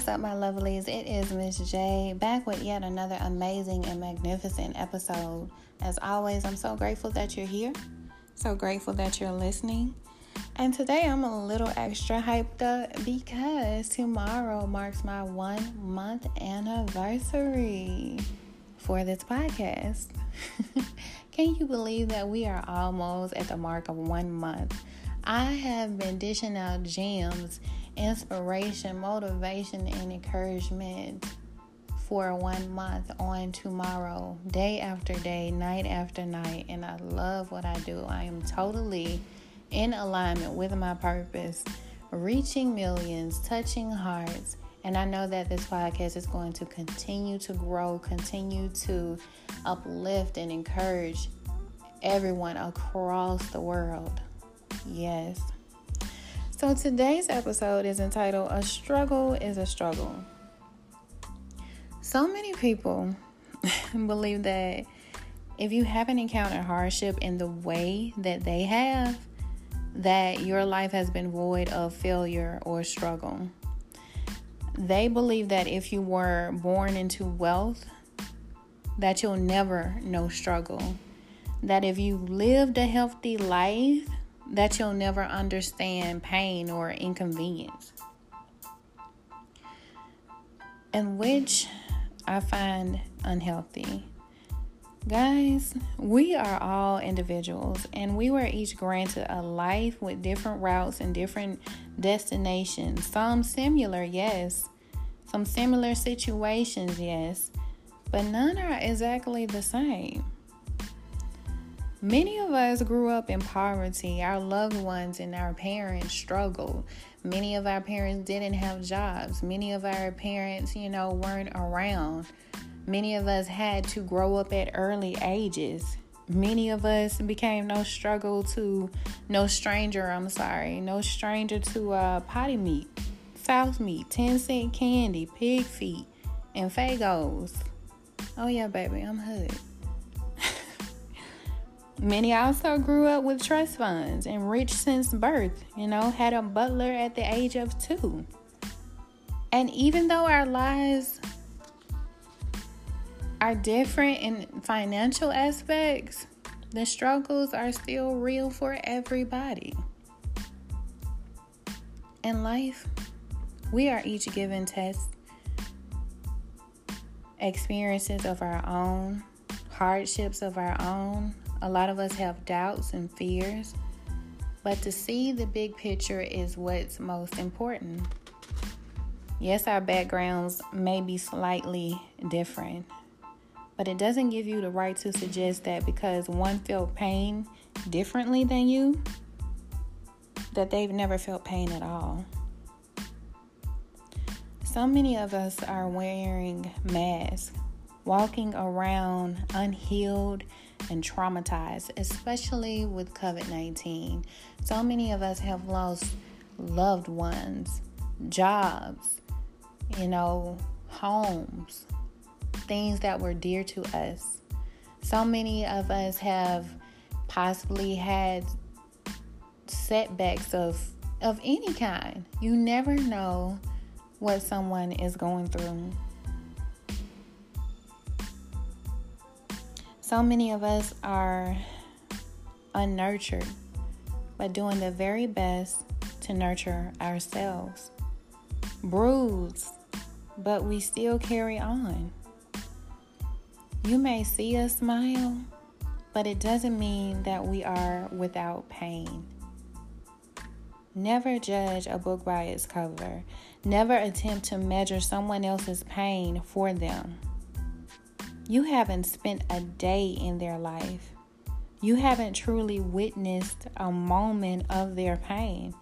what's up, my lovelies? It is Miss J back with yet another amazing and magnificent episode. As always, I'm so grateful that you're here, so grateful that you're listening. And today I'm a little extra hyped up because tomorrow marks my one month anniversary for this podcast. Can you believe that we are almost at the mark of one month? I have been dishing out gems inspiration, motivation, and encouragement for one month on tomorrow, day after day, night after night. And I love what I do. I am totally in alignment with my purpose, reaching millions, touching hearts. And I know that this podcast is going to continue to grow, continue to uplift and encourage everyone across the world. Yes. So today's episode is entitled A Struggle is a Struggle. So many people believe that if you haven't encountered hardship in the way that they have, that your life has been void of failure or struggle. They believe that if you were born into wealth, that you'll never know struggle. That if you lived a healthy life, that you'll never understand pain or inconvenience. And which I find unhealthy. Guys, we are all individuals and we were each granted a life with different routes and different destinations. Some similar, yes. Some similar situations, yes. But none are exactly the same. Many of us grew up in poverty. Our loved ones and our parents struggled. Many of our parents didn't have jobs. Many of our parents, you know, weren't around. Many of us had to grow up at early ages. Many of us became no struggle to, no stranger, I'm sorry, no stranger to uh, potty meat, souse meat, 10 cent candy, pig feet, and Faygos. Oh, yeah, baby, I'm hood. Many also grew up with trust funds and rich since birth, you know, had a butler at the age of two. And even though our lives are different in financial aspects, the struggles are still real for everybody. In life, we are each given tests, experiences of our own, hardships of our own, a lot of us have doubts and fears, but to see the big picture is what's most important. Yes, our backgrounds may be slightly different, but it doesn't give you the right to suggest that because one felt pain differently than you, that they've never felt pain at all. So many of us are wearing masks, walking around unhealed and traumatized, especially with COVID 19. So many of us have lost loved ones, jobs, you know, homes, things that were dear to us. So many of us have possibly had setbacks of of any kind. You never know what someone is going through. So many of us are unnurtured, but doing the very best to nurture ourselves. Bruised, but we still carry on. You may see us smile, but it doesn't mean that we are without pain. Never judge a book by its cover. Never attempt to measure someone else's pain for them. You haven't spent a day in their life. You haven't truly witnessed a moment of their pain.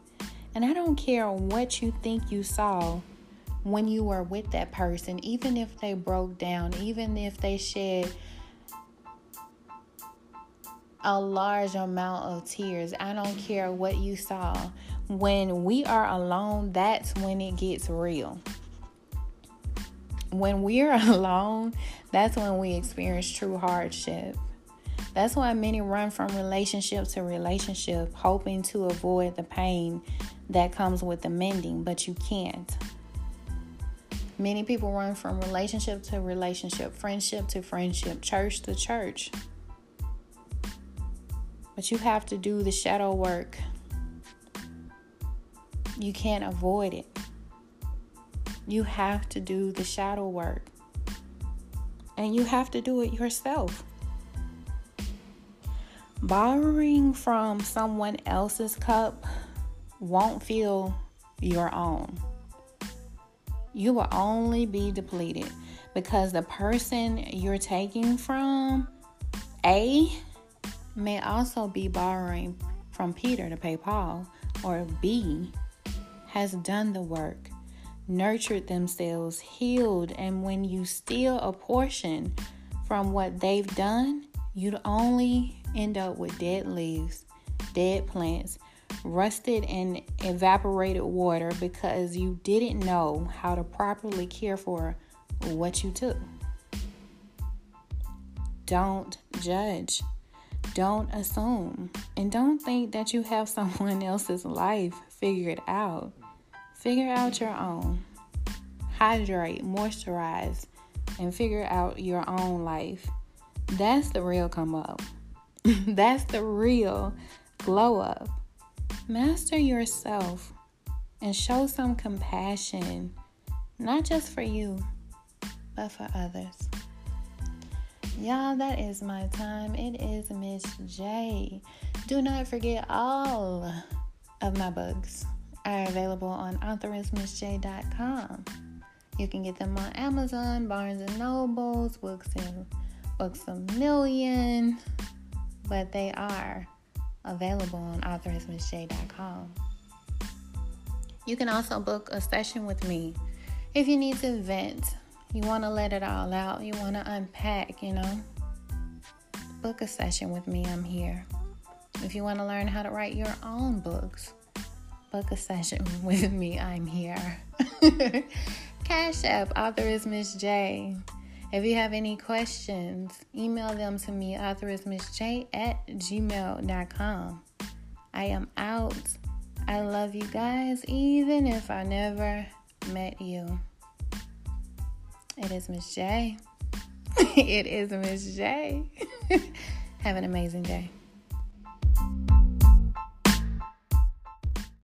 And I don't care what you think you saw when you were with that person, even if they broke down, even if they shed a large amount of tears. I don't care what you saw. When we are alone, that's when it gets real when we're alone, that's when we experience true hardship. That's why many run from relationship to relationship, hoping to avoid the pain that comes with the mending, but you can't. Many people run from relationship to relationship, friendship to friendship, church to church. But you have to do the shadow work. You can't avoid it. You have to do the shadow work. And you have to do it yourself. Borrowing from someone else's cup won't feel your own you will only be depleted because the person you're taking from, A, may also be borrowing from Peter to pay Paul, or B, has done the work, nurtured themselves, healed, and when you steal a portion from what they've done, you'd only end up with dead leaves, dead plants, rusted and evaporated water because you didn't know how to properly care for what you took. Don't judge. Don't assume. And don't think that you have someone else's life figured out. Figure out your own. Hydrate, moisturize, and figure out your own life. That's the real come up. That's the real glow up. Master yourself and show some compassion, not just for you, but for others. Y'all, that is my time. It is Miss J. Do not forget all of my books are available on authoressmsjaye.com. You can get them on Amazon, Barnes and Nobles, Books and Books a Million, but they are available on authoressmsjaye.com. You can also book a session with me if you need to vent, you want to let it all out, you want to unpack, you know. Book a session with me, I'm here. If you want to learn how to write your own books, book a session with me, I'm here. Cash App, author is Miss J. If you have any questions, email them to me, authoressmsjaye at gmail.com. I am out. I love you guys, even if I never met you. It is Miss J. it is Miss J. have an amazing day.